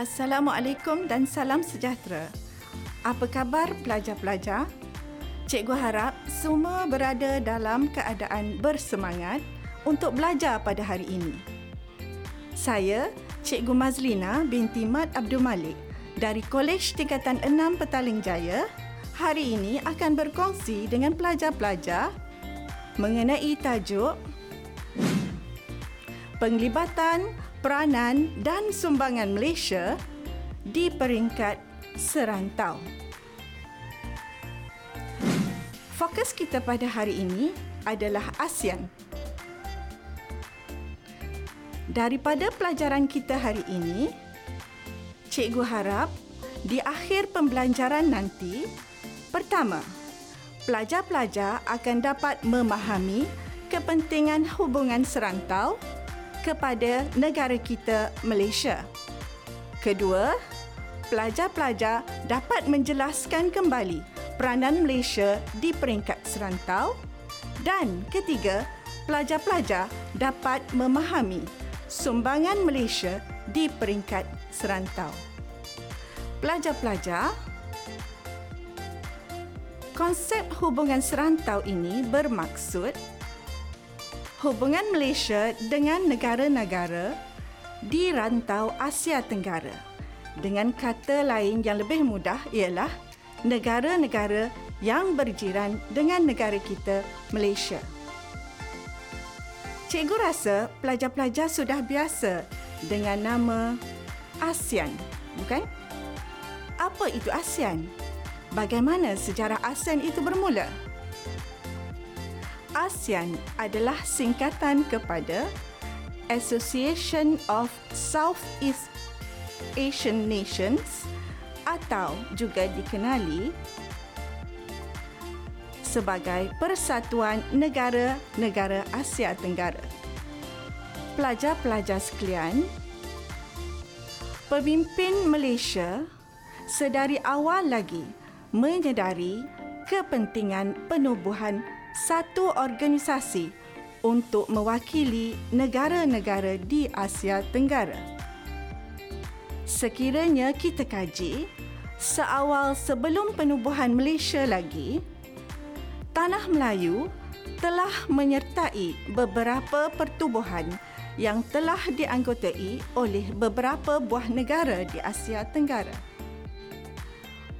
Assalamualaikum dan salam sejahtera. Apa khabar pelajar-pelajar? Cikgu harap semua berada dalam keadaan bersemangat untuk belajar pada hari ini. Saya, Cikgu Mazlina binti Mat Abdul Malik dari Kolej Tingkatan 6 Petaling Jaya hari ini akan berkongsi dengan pelajar-pelajar mengenai tajuk Penglibatan, Peranan dan Sumbangan Malaysia di peringkat serantau. Fokus kita pada hari ini adalah ASEAN. Daripada pelajaran kita hari ini, cikgu harap di akhir pembelajaran nanti, pertama, pelajar-pelajar akan dapat memahami kepentingan hubungan serantau kepada negara kita Malaysia. Kedua, pelajar-pelajar dapat menjelaskan kembali peranan Malaysia di peringkat serantau dan ketiga, pelajar-pelajar dapat memahami sumbangan Malaysia di peringkat serantau. Pelajar-pelajar, konsep hubungan serantau ini bermaksud hubungan Malaysia dengan negara-negara di rantau Asia Tenggara. Dengan kata lain yang lebih mudah ialah negara-negara yang berjiran dengan negara kita, Malaysia. Cikgu rasa pelajar-pelajar sudah biasa dengan nama ASEAN, bukan? Apa itu ASEAN? Bagaimana sejarah ASEAN itu bermula? ASEAN adalah singkatan kepada Association of Southeast Asian Nations atau juga dikenali sebagai Persatuan Negara-Negara Asia Tenggara. Pelajar-pelajar sekalian, pemimpin Malaysia sedari awal lagi menyedari kepentingan penubuhan satu organisasi untuk mewakili negara-negara di Asia Tenggara sekiranya kita kaji, seawal sebelum penubuhan Malaysia lagi, Tanah Melayu telah menyertai beberapa pertubuhan yang telah dianggotai oleh beberapa buah negara di Asia Tenggara.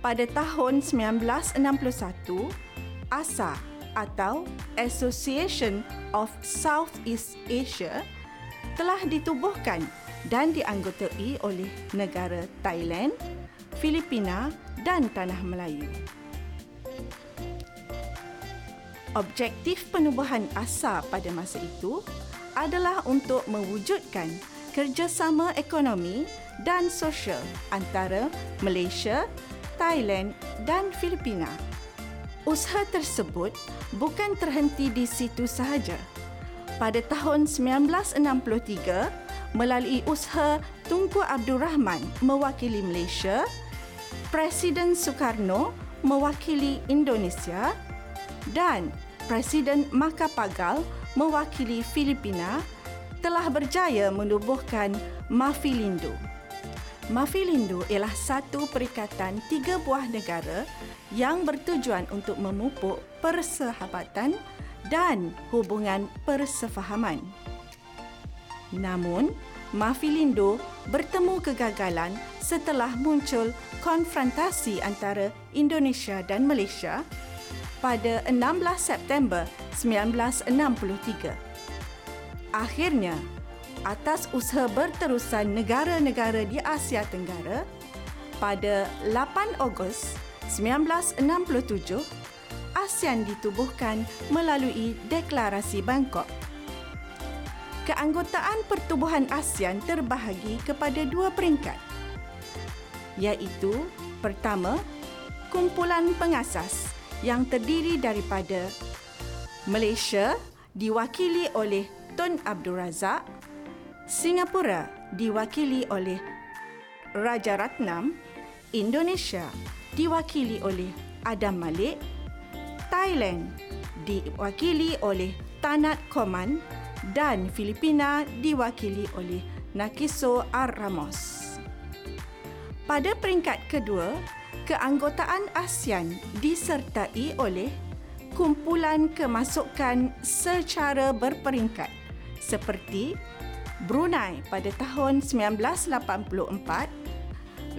Pada tahun 1961, ASA atau Association of Southeast Asia telah ditubuhkan dan dianggotai oleh negara Thailand, Filipina dan Tanah Melayu. Objektif penubuhan ASA pada masa itu adalah untuk mewujudkan kerjasama ekonomi dan sosial antara Malaysia, Thailand dan Filipina. Usaha tersebut bukan terhenti di situ sahaja. Pada tahun 1963, melalui usaha Tunku Abdul Rahman mewakili Malaysia, Presiden Soekarno mewakili Indonesia dan Presiden Makapagal mewakili Filipina telah berjaya menubuhkan Mafilindo. Mafilindo ialah satu perikatan tiga buah negara yang bertujuan untuk memupuk persahabatan dan hubungan persefahaman. Namun, Mafilindo bertemu kegagalan setelah muncul konfrontasi antara Indonesia dan Malaysia pada 16 September 1963. Akhirnya, atas usaha berterusan negara-negara di Asia Tenggara, pada 8 Ogos 1967, ASEAN ditubuhkan melalui Deklarasi Bangkok. Keanggotaan pertubuhan ASEAN terbahagi kepada dua peringkat iaitu pertama kumpulan pengasas yang terdiri daripada Malaysia diwakili oleh Tun Abdul Razak Singapura diwakili oleh Raja Ratnam Indonesia diwakili oleh Adam Malik Thailand diwakili oleh Tanat Koman dan Filipina diwakili oleh Nakiso R. Ramos. Pada peringkat kedua, keanggotaan ASEAN disertai oleh kumpulan kemasukan secara berperingkat seperti Brunei pada tahun 1984,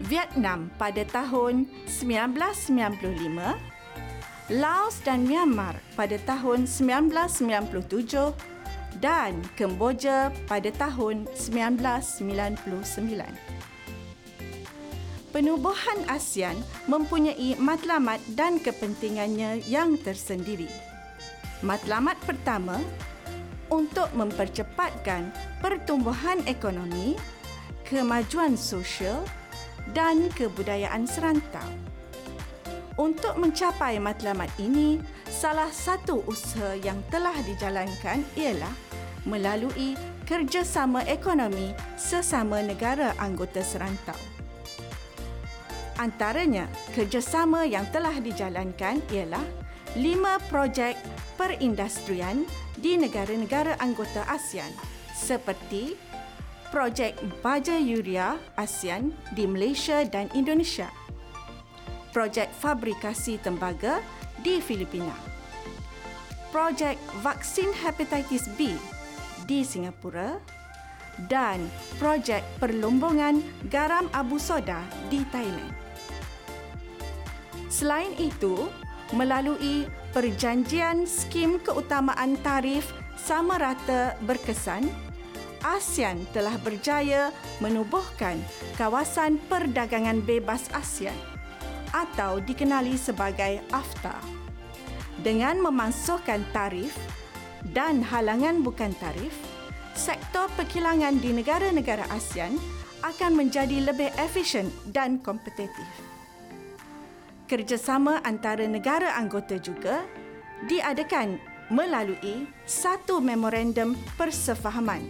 Vietnam pada tahun 1995, Laos dan Myanmar pada tahun 1997 dan Kemboja pada tahun 1999. Penubuhan ASEAN mempunyai matlamat dan kepentingannya yang tersendiri. Matlamat pertama untuk mempercepatkan pertumbuhan ekonomi, kemajuan sosial dan kebudayaan serantau. Untuk mencapai matlamat ini, salah satu usaha yang telah dijalankan ialah melalui kerjasama ekonomi sesama negara anggota serantau. Antaranya, kerjasama yang telah dijalankan ialah lima projek perindustrian di negara-negara anggota ASEAN seperti projek baja yuria ASEAN di Malaysia dan Indonesia – projek fabrikasi tembaga di Filipina. Projek vaksin hepatitis B di Singapura dan projek perlombongan garam abu soda di Thailand. Selain itu, melalui perjanjian skim keutamaan tarif sama rata berkesan, ASEAN telah berjaya menubuhkan kawasan perdagangan bebas ASEAN atau dikenali sebagai AFTA. Dengan memansuhkan tarif dan halangan bukan tarif, sektor perkilangan di negara-negara ASEAN akan menjadi lebih efisien dan kompetitif. Kerjasama antara negara anggota juga diadakan melalui satu memorandum persefahaman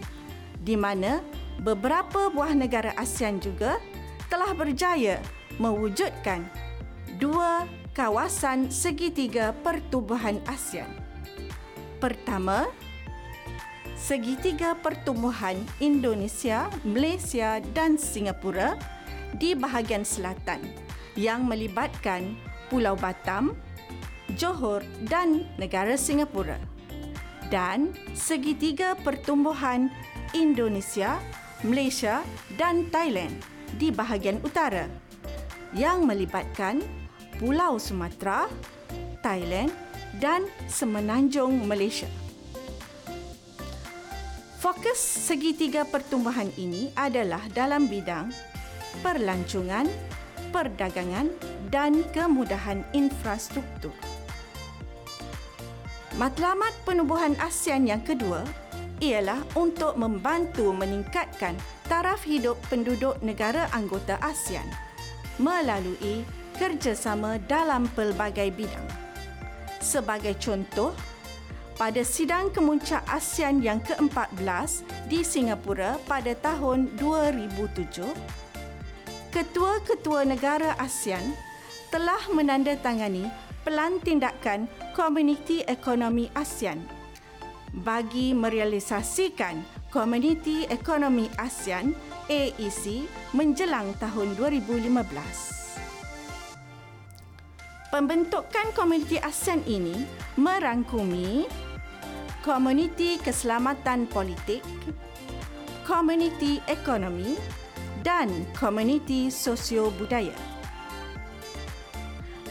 di mana beberapa buah negara ASEAN juga telah berjaya mewujudkan dua kawasan segitiga pertumbuhan ASEAN. Pertama, segitiga pertumbuhan Indonesia, Malaysia dan Singapura di bahagian selatan yang melibatkan Pulau Batam, Johor dan negara Singapura. Dan segitiga pertumbuhan Indonesia, Malaysia dan Thailand di bahagian utara yang melibatkan Pulau Sumatera, Thailand dan Semenanjung Malaysia. Fokus segitiga pertumbuhan ini adalah dalam bidang perlancongan, perdagangan dan kemudahan infrastruktur. Matlamat penubuhan ASEAN yang kedua ialah untuk membantu meningkatkan taraf hidup penduduk negara anggota ASEAN melalui kerjasama dalam pelbagai bidang. Sebagai contoh, pada sidang kemuncak ASEAN yang ke-14 di Singapura pada tahun 2007, ketua-ketua negara ASEAN telah menandatangani pelan tindakan Komuniti Ekonomi ASEAN bagi merealisasikan Komuniti Ekonomi ASEAN AEC menjelang tahun 2015. Pembentukan komuniti ASEAN ini merangkumi komuniti keselamatan politik, komuniti ekonomi dan komuniti sosio-budaya.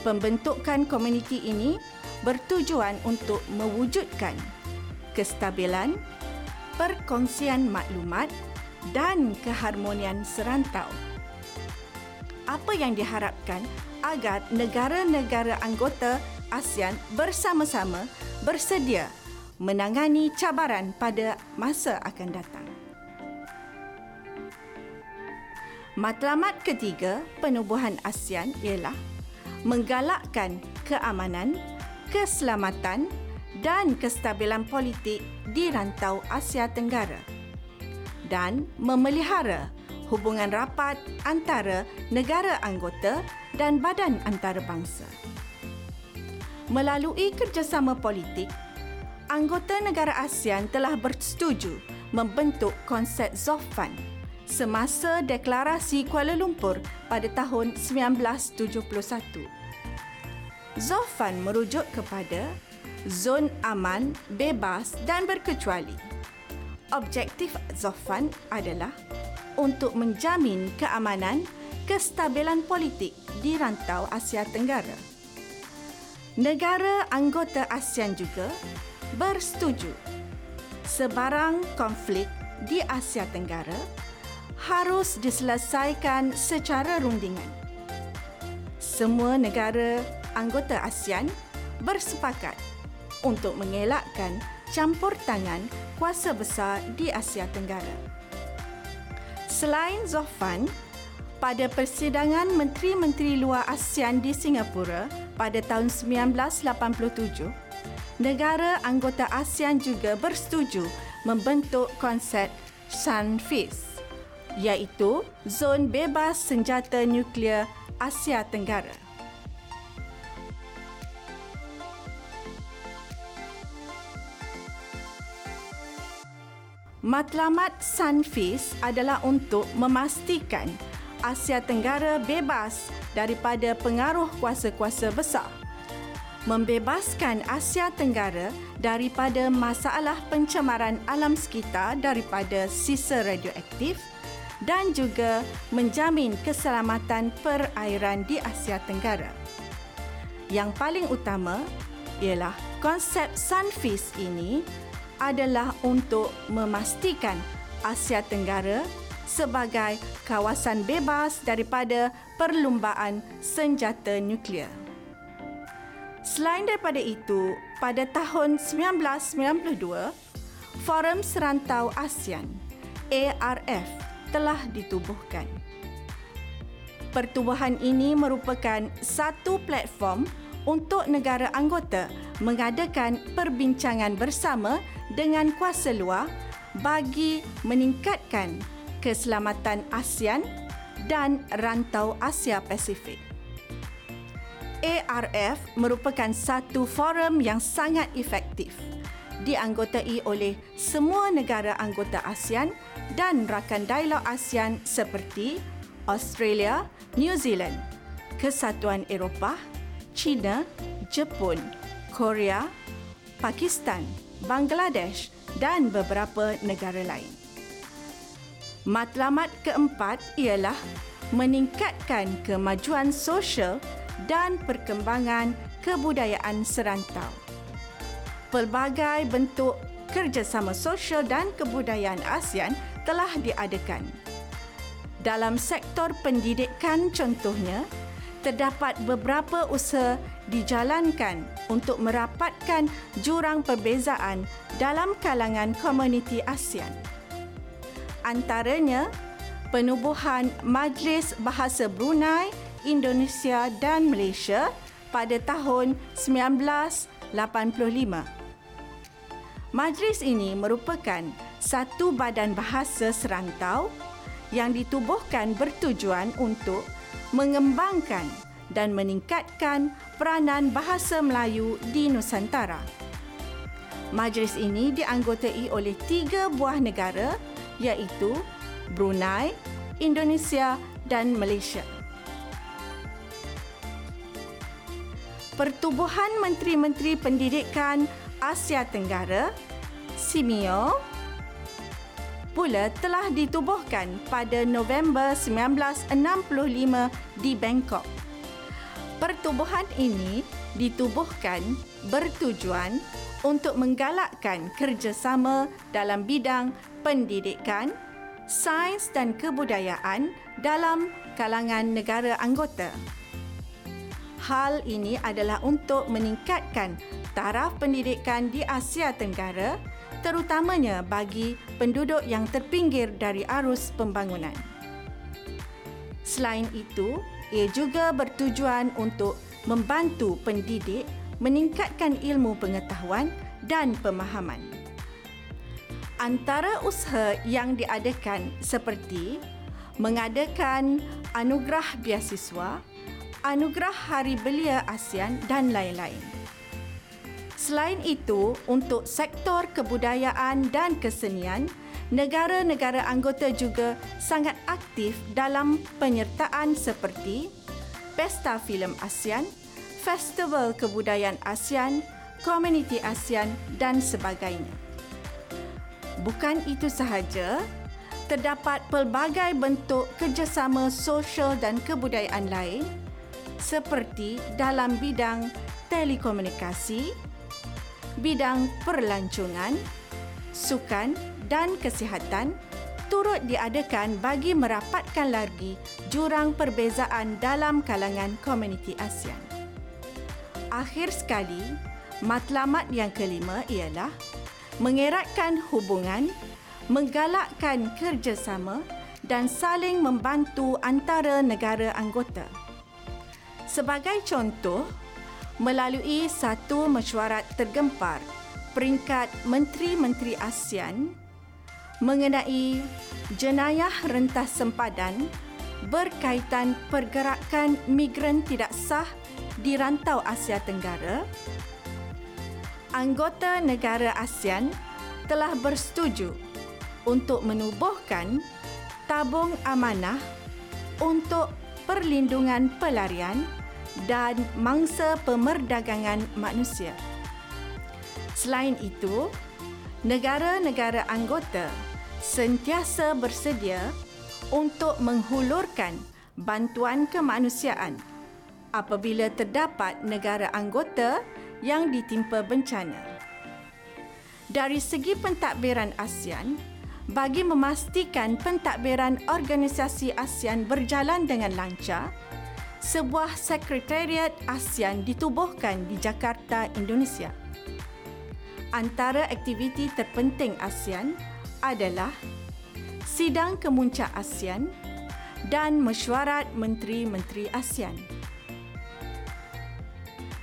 Pembentukan komuniti ini bertujuan untuk mewujudkan kestabilan, perkongsian maklumat dan keharmonian serantau. Apa yang diharapkan agar negara-negara anggota ASEAN bersama-sama bersedia menangani cabaran pada masa akan datang. Matlamat ketiga penubuhan ASEAN ialah menggalakkan keamanan, keselamatan dan kestabilan politik di rantau Asia Tenggara dan memelihara hubungan rapat antara negara anggota dan badan antarabangsa. Melalui kerjasama politik, anggota negara ASEAN telah bersetuju membentuk konsep ZOFAN semasa deklarasi Kuala Lumpur pada tahun 1971. ZOFAN merujuk kepada zon aman, bebas dan berkecuali. Objektif ZOFAN adalah untuk menjamin keamanan, kestabilan politik di rantau Asia Tenggara. Negara anggota ASEAN juga bersetuju sebarang konflik di Asia Tenggara harus diselesaikan secara rundingan. Semua negara anggota ASEAN bersepakat untuk mengelakkan campur tangan kuasa besar di Asia Tenggara. Selain Zofan, pada persidangan Menteri-Menteri Luar ASEAN di Singapura pada tahun 1987, negara anggota ASEAN juga bersetuju membentuk konsep SUNFIS iaitu Zon Bebas Senjata Nuklear Asia Tenggara. Matlamat SUNFIS adalah untuk memastikan Asia Tenggara bebas daripada pengaruh kuasa-kuasa besar membebaskan Asia Tenggara daripada masalah pencemaran alam sekitar daripada sisa radioaktif dan juga menjamin keselamatan perairan di Asia Tenggara. Yang paling utama ialah konsep Sunfis ini adalah untuk memastikan Asia Tenggara sebagai kawasan bebas daripada perlumbaan senjata nuklear. Selain daripada itu, pada tahun 1992, Forum Serantau ASEAN ARF telah ditubuhkan. Pertubuhan ini merupakan satu platform untuk negara anggota mengadakan perbincangan bersama dengan kuasa luar bagi meningkatkan keselamatan ASEAN dan rantau Asia Pasifik. ARF merupakan satu forum yang sangat efektif dianggotai oleh semua negara anggota ASEAN dan rakan dialog ASEAN seperti Australia, New Zealand, Kesatuan Eropah, China, Jepun, Korea, Pakistan, Bangladesh dan beberapa negara lain. Matlamat keempat ialah meningkatkan kemajuan sosial dan perkembangan kebudayaan serantau. Pelbagai bentuk kerjasama sosial dan kebudayaan ASEAN telah diadakan. Dalam sektor pendidikan contohnya, terdapat beberapa usaha dijalankan untuk merapatkan jurang perbezaan dalam kalangan komuniti ASEAN. Antaranya, penubuhan Majlis Bahasa Brunei Indonesia dan Malaysia pada tahun 1985. Majlis ini merupakan satu badan bahasa serantau yang ditubuhkan bertujuan untuk mengembangkan dan meningkatkan peranan bahasa Melayu di Nusantara. Majlis ini dianggotai oleh tiga buah negara iaitu Brunei, Indonesia dan Malaysia. Pertubuhan Menteri-Menteri Pendidikan Asia Tenggara, SIMIO, pula telah ditubuhkan pada November 1965 di Bangkok. Pertubuhan ini ditubuhkan bertujuan untuk menggalakkan kerjasama dalam bidang pendidikan, sains dan kebudayaan dalam kalangan negara anggota. Hal ini adalah untuk meningkatkan taraf pendidikan di Asia Tenggara terutamanya bagi penduduk yang terpinggir dari arus pembangunan. Selain itu, ia juga bertujuan untuk membantu pendidik meningkatkan ilmu pengetahuan dan pemahaman. Antara usaha yang diadakan seperti mengadakan anugerah beasiswa, Anugerah Hari Belia ASEAN dan lain-lain. Selain itu, untuk sektor kebudayaan dan kesenian, negara-negara anggota juga sangat aktif dalam penyertaan seperti Pesta Filem ASEAN, Festival Kebudayaan ASEAN, Komuniti ASEAN dan sebagainya. Bukan itu sahaja, terdapat pelbagai bentuk kerjasama sosial dan kebudayaan lain seperti dalam bidang telekomunikasi, bidang perlancongan, sukan dan kesihatan turut diadakan bagi merapatkan lagi jurang perbezaan dalam kalangan komuniti ASEAN. Akhir sekali, matlamat yang kelima ialah mengeratkan hubungan, menggalakkan kerjasama dan saling membantu antara negara anggota. Sebagai contoh, melalui satu mesyuarat tergempar. Peringkat Menteri-Menteri ASEAN mengenai jenayah rentas sempadan berkaitan pergerakan migran tidak sah di rantau Asia Tenggara, anggota negara ASEAN telah bersetuju untuk menubuhkan tabung amanah untuk perlindungan pelarian dan mangsa pemerdagangan manusia. Selain itu, negara-negara anggota sentiasa bersedia untuk menghulurkan bantuan kemanusiaan apabila terdapat negara anggota yang ditimpa bencana. Dari segi pentadbiran ASEAN, bagi memastikan pentadbiran organisasi ASEAN berjalan dengan lancar, sebuah sekretariat ASEAN ditubuhkan di Jakarta, Indonesia. Antara aktiviti terpenting ASEAN adalah Sidang Kemuncak ASEAN dan Mesyuarat Menteri-Menteri ASEAN.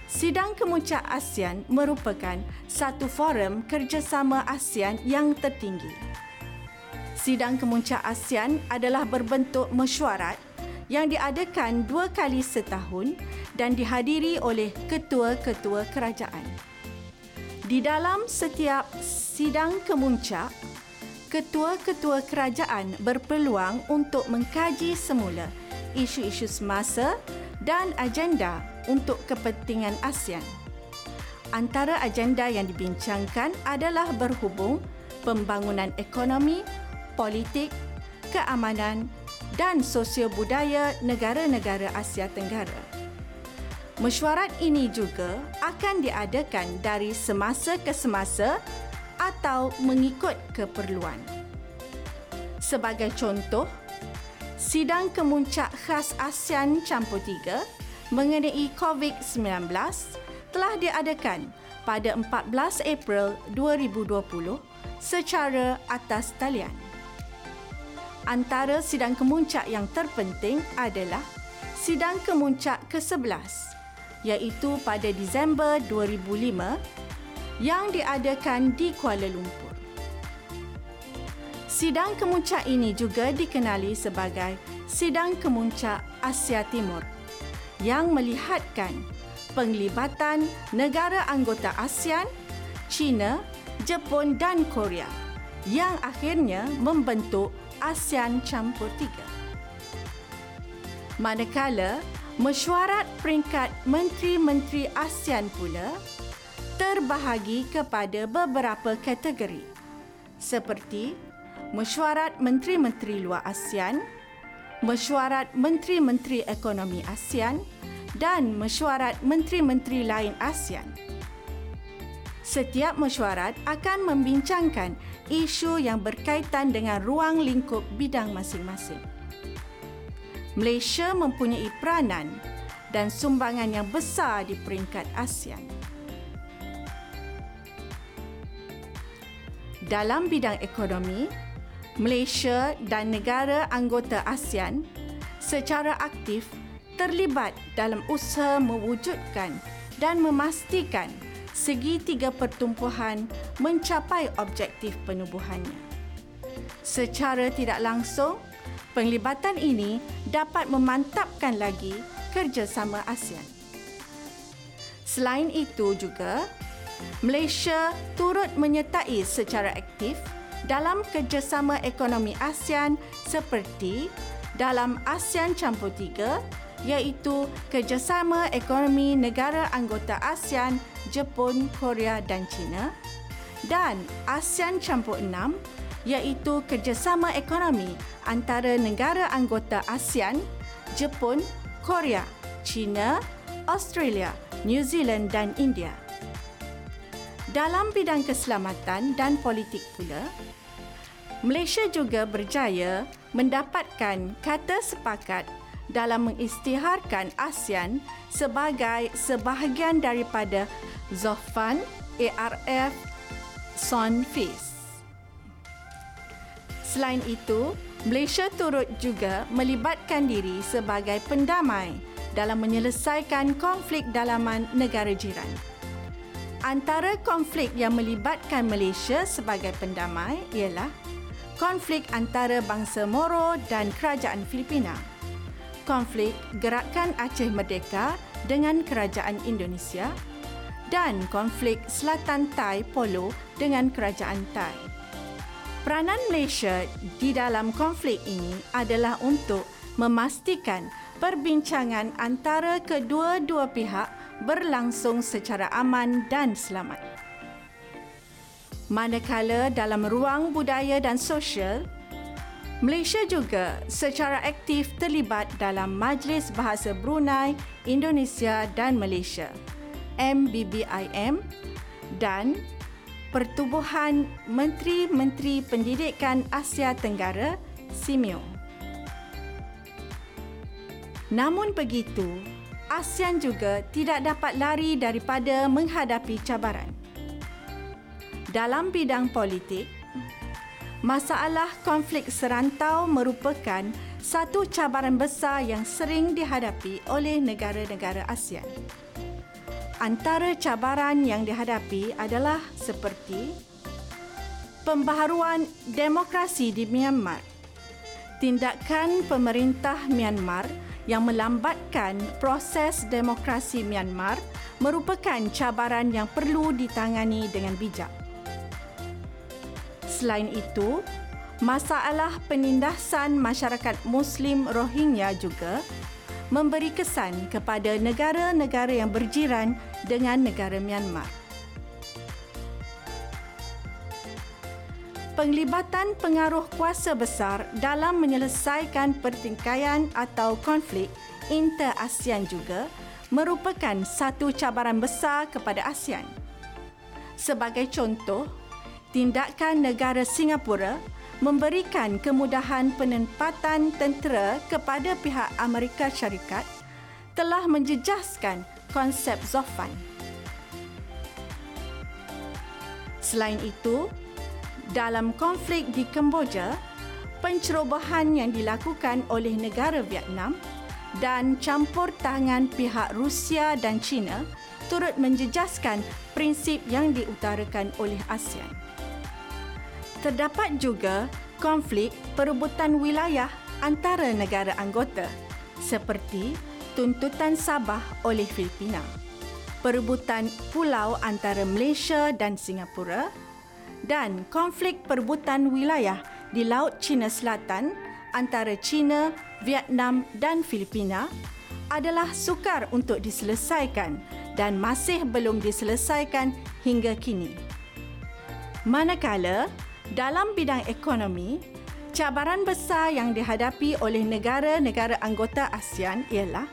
Sidang Kemuncak ASEAN merupakan satu forum kerjasama ASEAN yang tertinggi. Sidang Kemuncak ASEAN adalah berbentuk mesyuarat yang diadakan dua kali setahun dan dihadiri oleh ketua-ketua kerajaan. Di dalam setiap sidang kemuncak, ketua-ketua kerajaan berpeluang untuk mengkaji semula isu-isu semasa dan agenda untuk kepentingan ASEAN. Antara agenda yang dibincangkan adalah berhubung pembangunan ekonomi, politik, keamanan dan sosio budaya negara-negara Asia Tenggara. Mesyuarat ini juga akan diadakan dari semasa ke semasa atau mengikut keperluan. Sebagai contoh, sidang kemuncak khas ASEAN Campur Tiga mengenai COVID-19 telah diadakan pada 14 April 2020 secara atas talian antara sidang kemuncak yang terpenting adalah sidang kemuncak ke-11 iaitu pada Disember 2005 yang diadakan di Kuala Lumpur. Sidang kemuncak ini juga dikenali sebagai Sidang Kemuncak Asia Timur yang melihatkan penglibatan negara anggota ASEAN, China, Jepun dan Korea yang akhirnya membentuk ASEAN Campur Tiga. Manakala mesyuarat peringkat Menteri-Menteri ASEAN pula terbahagi kepada beberapa kategori seperti mesyuarat Menteri-Menteri Luar ASEAN, mesyuarat Menteri-Menteri Ekonomi ASEAN dan mesyuarat Menteri-Menteri lain ASEAN. Setiap mesyuarat akan membincangkan isu yang berkaitan dengan ruang lingkup bidang masing-masing. Malaysia mempunyai peranan dan sumbangan yang besar di peringkat ASEAN. Dalam bidang ekonomi, Malaysia dan negara anggota ASEAN secara aktif terlibat dalam usaha mewujudkan dan memastikan segitiga pertumbuhan mencapai objektif penubuhannya. Secara tidak langsung, penglibatan ini dapat memantapkan lagi kerjasama ASEAN. Selain itu juga, Malaysia turut menyertai secara aktif dalam kerjasama ekonomi ASEAN seperti dalam ASEAN Campur Tiga iaitu kerjasama ekonomi negara anggota ASEAN, Jepun, Korea dan China dan ASEAN Campur Enam iaitu kerjasama ekonomi antara negara anggota ASEAN, Jepun, Korea, China, Australia, New Zealand dan India. Dalam bidang keselamatan dan politik pula, Malaysia juga berjaya mendapatkan kata sepakat dalam mengisytiharkan ASEAN sebagai sebahagian daripada Zofan ARF SONFIS. Selain itu, Malaysia turut juga melibatkan diri sebagai pendamai dalam menyelesaikan konflik dalaman negara jiran. Antara konflik yang melibatkan Malaysia sebagai pendamai ialah konflik antara bangsa Moro dan kerajaan Filipina. Konflik Gerakan Aceh Merdeka dengan kerajaan Indonesia dan konflik Selatan Thai Polo dengan kerajaan Thai. Peranan Malaysia di dalam konflik ini adalah untuk memastikan perbincangan antara kedua-dua pihak berlangsung secara aman dan selamat manakala dalam ruang budaya dan sosial, Malaysia juga secara aktif terlibat dalam Majlis Bahasa Brunei, Indonesia dan Malaysia MBBIM dan Pertubuhan Menteri-Menteri Pendidikan Asia Tenggara SIMIO. Namun begitu, ASEAN juga tidak dapat lari daripada menghadapi cabaran dalam bidang politik, masalah konflik serantau merupakan satu cabaran besar yang sering dihadapi oleh negara-negara ASEAN. Antara cabaran yang dihadapi adalah seperti pembaharuan demokrasi di Myanmar, tindakan pemerintah Myanmar yang melambatkan proses demokrasi Myanmar merupakan cabaran yang perlu ditangani dengan bijak. Selain itu, masalah penindasan masyarakat Muslim Rohingya juga memberi kesan kepada negara-negara yang berjiran dengan negara Myanmar. Penglibatan pengaruh kuasa besar dalam menyelesaikan pertingkaian atau konflik inter-ASEAN juga merupakan satu cabaran besar kepada ASEAN. Sebagai contoh, tindakan negara Singapura memberikan kemudahan penempatan tentera kepada pihak Amerika Syarikat telah menjejaskan konsep Zofan. Selain itu, dalam konflik di Kemboja, pencerobohan yang dilakukan oleh negara Vietnam dan campur tangan pihak Rusia dan China turut menjejaskan prinsip yang diutarakan oleh ASEAN. Terdapat juga konflik perebutan wilayah antara negara anggota seperti tuntutan Sabah oleh Filipina, perebutan pulau antara Malaysia dan Singapura dan konflik perebutan wilayah di Laut Cina Selatan antara China, Vietnam dan Filipina adalah sukar untuk diselesaikan dan masih belum diselesaikan hingga kini. Manakala dalam bidang ekonomi, cabaran besar yang dihadapi oleh negara-negara anggota ASEAN ialah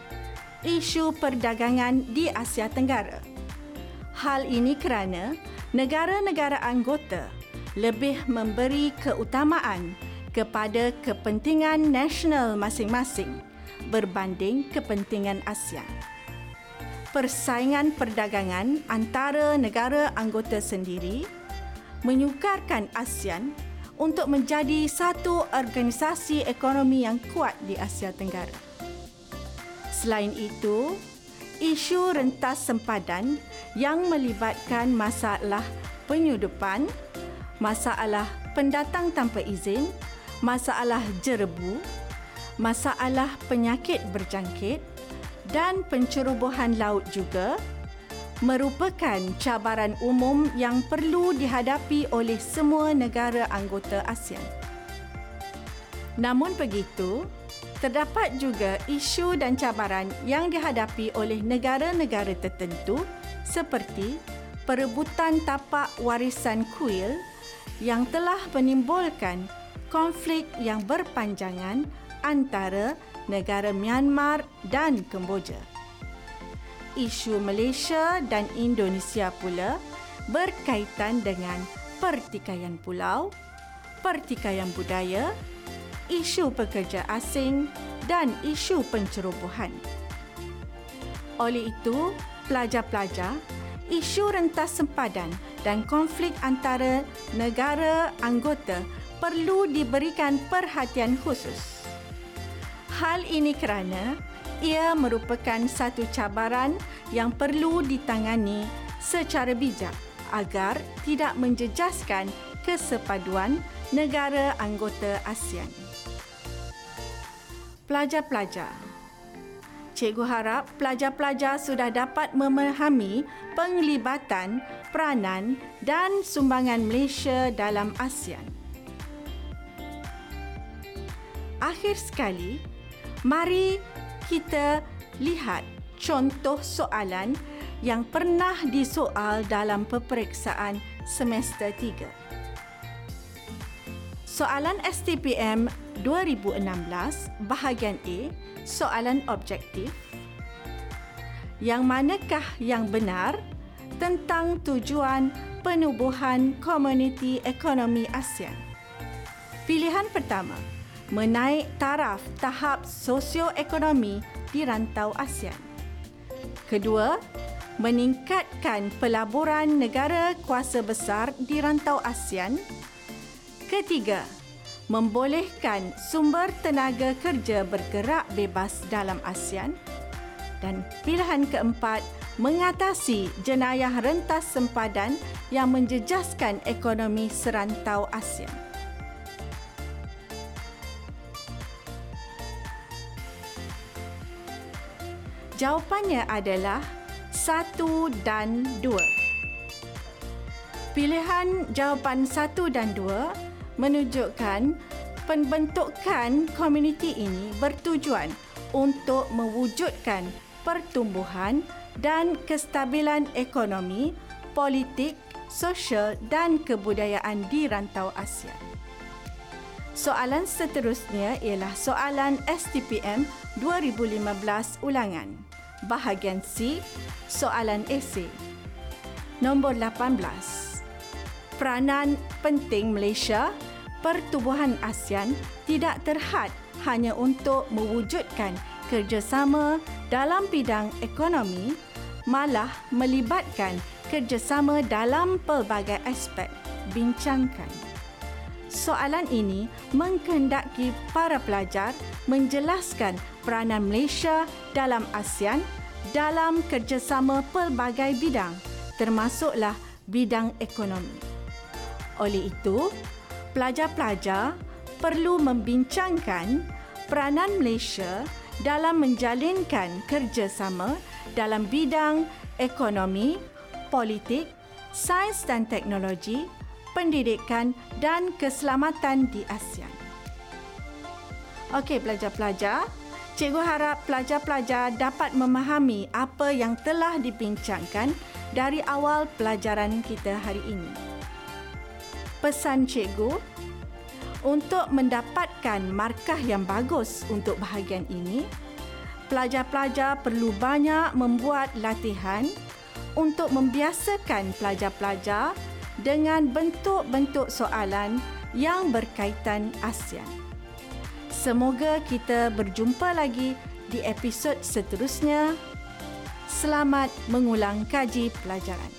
isu perdagangan di Asia Tenggara. Hal ini kerana negara-negara anggota lebih memberi keutamaan kepada kepentingan nasional masing-masing berbanding kepentingan ASEAN. Persaingan perdagangan antara negara anggota sendiri menyukarkan ASEAN untuk menjadi satu organisasi ekonomi yang kuat di Asia Tenggara. Selain itu, isu rentas sempadan yang melibatkan masalah penyudupan, masalah pendatang tanpa izin, masalah jerebu, masalah penyakit berjangkit dan pencerobohan laut juga merupakan cabaran umum yang perlu dihadapi oleh semua negara anggota ASEAN. Namun begitu, terdapat juga isu dan cabaran yang dihadapi oleh negara-negara tertentu seperti perebutan tapak warisan kuil yang telah menimbulkan konflik yang berpanjangan antara negara Myanmar dan Kemboja isu Malaysia dan Indonesia pula berkaitan dengan pertikaian pulau, pertikaian budaya, isu pekerja asing dan isu pencerobohan. Oleh itu, pelajar-pelajar, isu rentas sempadan dan konflik antara negara anggota perlu diberikan perhatian khusus. Hal ini kerana ia merupakan satu cabaran yang perlu ditangani secara bijak agar tidak menjejaskan kesepaduan negara anggota ASEAN. Pelajar-pelajar Cikgu harap pelajar-pelajar sudah dapat memahami penglibatan, peranan dan sumbangan Malaysia dalam ASEAN. Akhir sekali, mari kita lihat contoh soalan yang pernah disoal dalam peperiksaan semester 3. Soalan STPM 2016 bahagian A, soalan objektif. Yang manakah yang benar tentang tujuan penubuhan komuniti ekonomi ASEAN? Pilihan pertama, menaik taraf tahap sosioekonomi di rantau ASEAN. Kedua, meningkatkan pelaburan negara kuasa besar di rantau ASEAN. Ketiga, membolehkan sumber tenaga kerja bergerak bebas dalam ASEAN. Dan pilihan keempat, mengatasi jenayah rentas sempadan yang menjejaskan ekonomi serantau ASEAN. Jawapannya adalah satu dan dua. Pilihan jawapan satu dan dua menunjukkan pembentukan komuniti ini bertujuan untuk mewujudkan pertumbuhan dan kestabilan ekonomi, politik, sosial dan kebudayaan di rantau ASEAN. Soalan seterusnya ialah soalan STPM 2015 ulangan bahagian C, soalan esei. Nombor 18. Peranan penting Malaysia pertubuhan ASEAN tidak terhad hanya untuk mewujudkan kerjasama dalam bidang ekonomi, malah melibatkan kerjasama dalam pelbagai aspek. Bincangkan. Soalan ini menghendaki para pelajar menjelaskan peranan Malaysia dalam ASEAN dalam kerjasama pelbagai bidang termasuklah bidang ekonomi. Oleh itu, pelajar-pelajar perlu membincangkan peranan Malaysia dalam menjalinkan kerjasama dalam bidang ekonomi, politik, sains dan teknologi, pendidikan dan keselamatan di ASEAN. Okey pelajar-pelajar, cikgu harap pelajar-pelajar dapat memahami apa yang telah dibincangkan dari awal pelajaran kita hari ini. Pesan cikgu, untuk mendapatkan markah yang bagus untuk bahagian ini, pelajar-pelajar perlu banyak membuat latihan untuk membiasakan pelajar-pelajar dengan bentuk-bentuk soalan yang berkaitan ASEAN. Semoga kita berjumpa lagi di episod seterusnya. Selamat mengulang kaji pelajaran.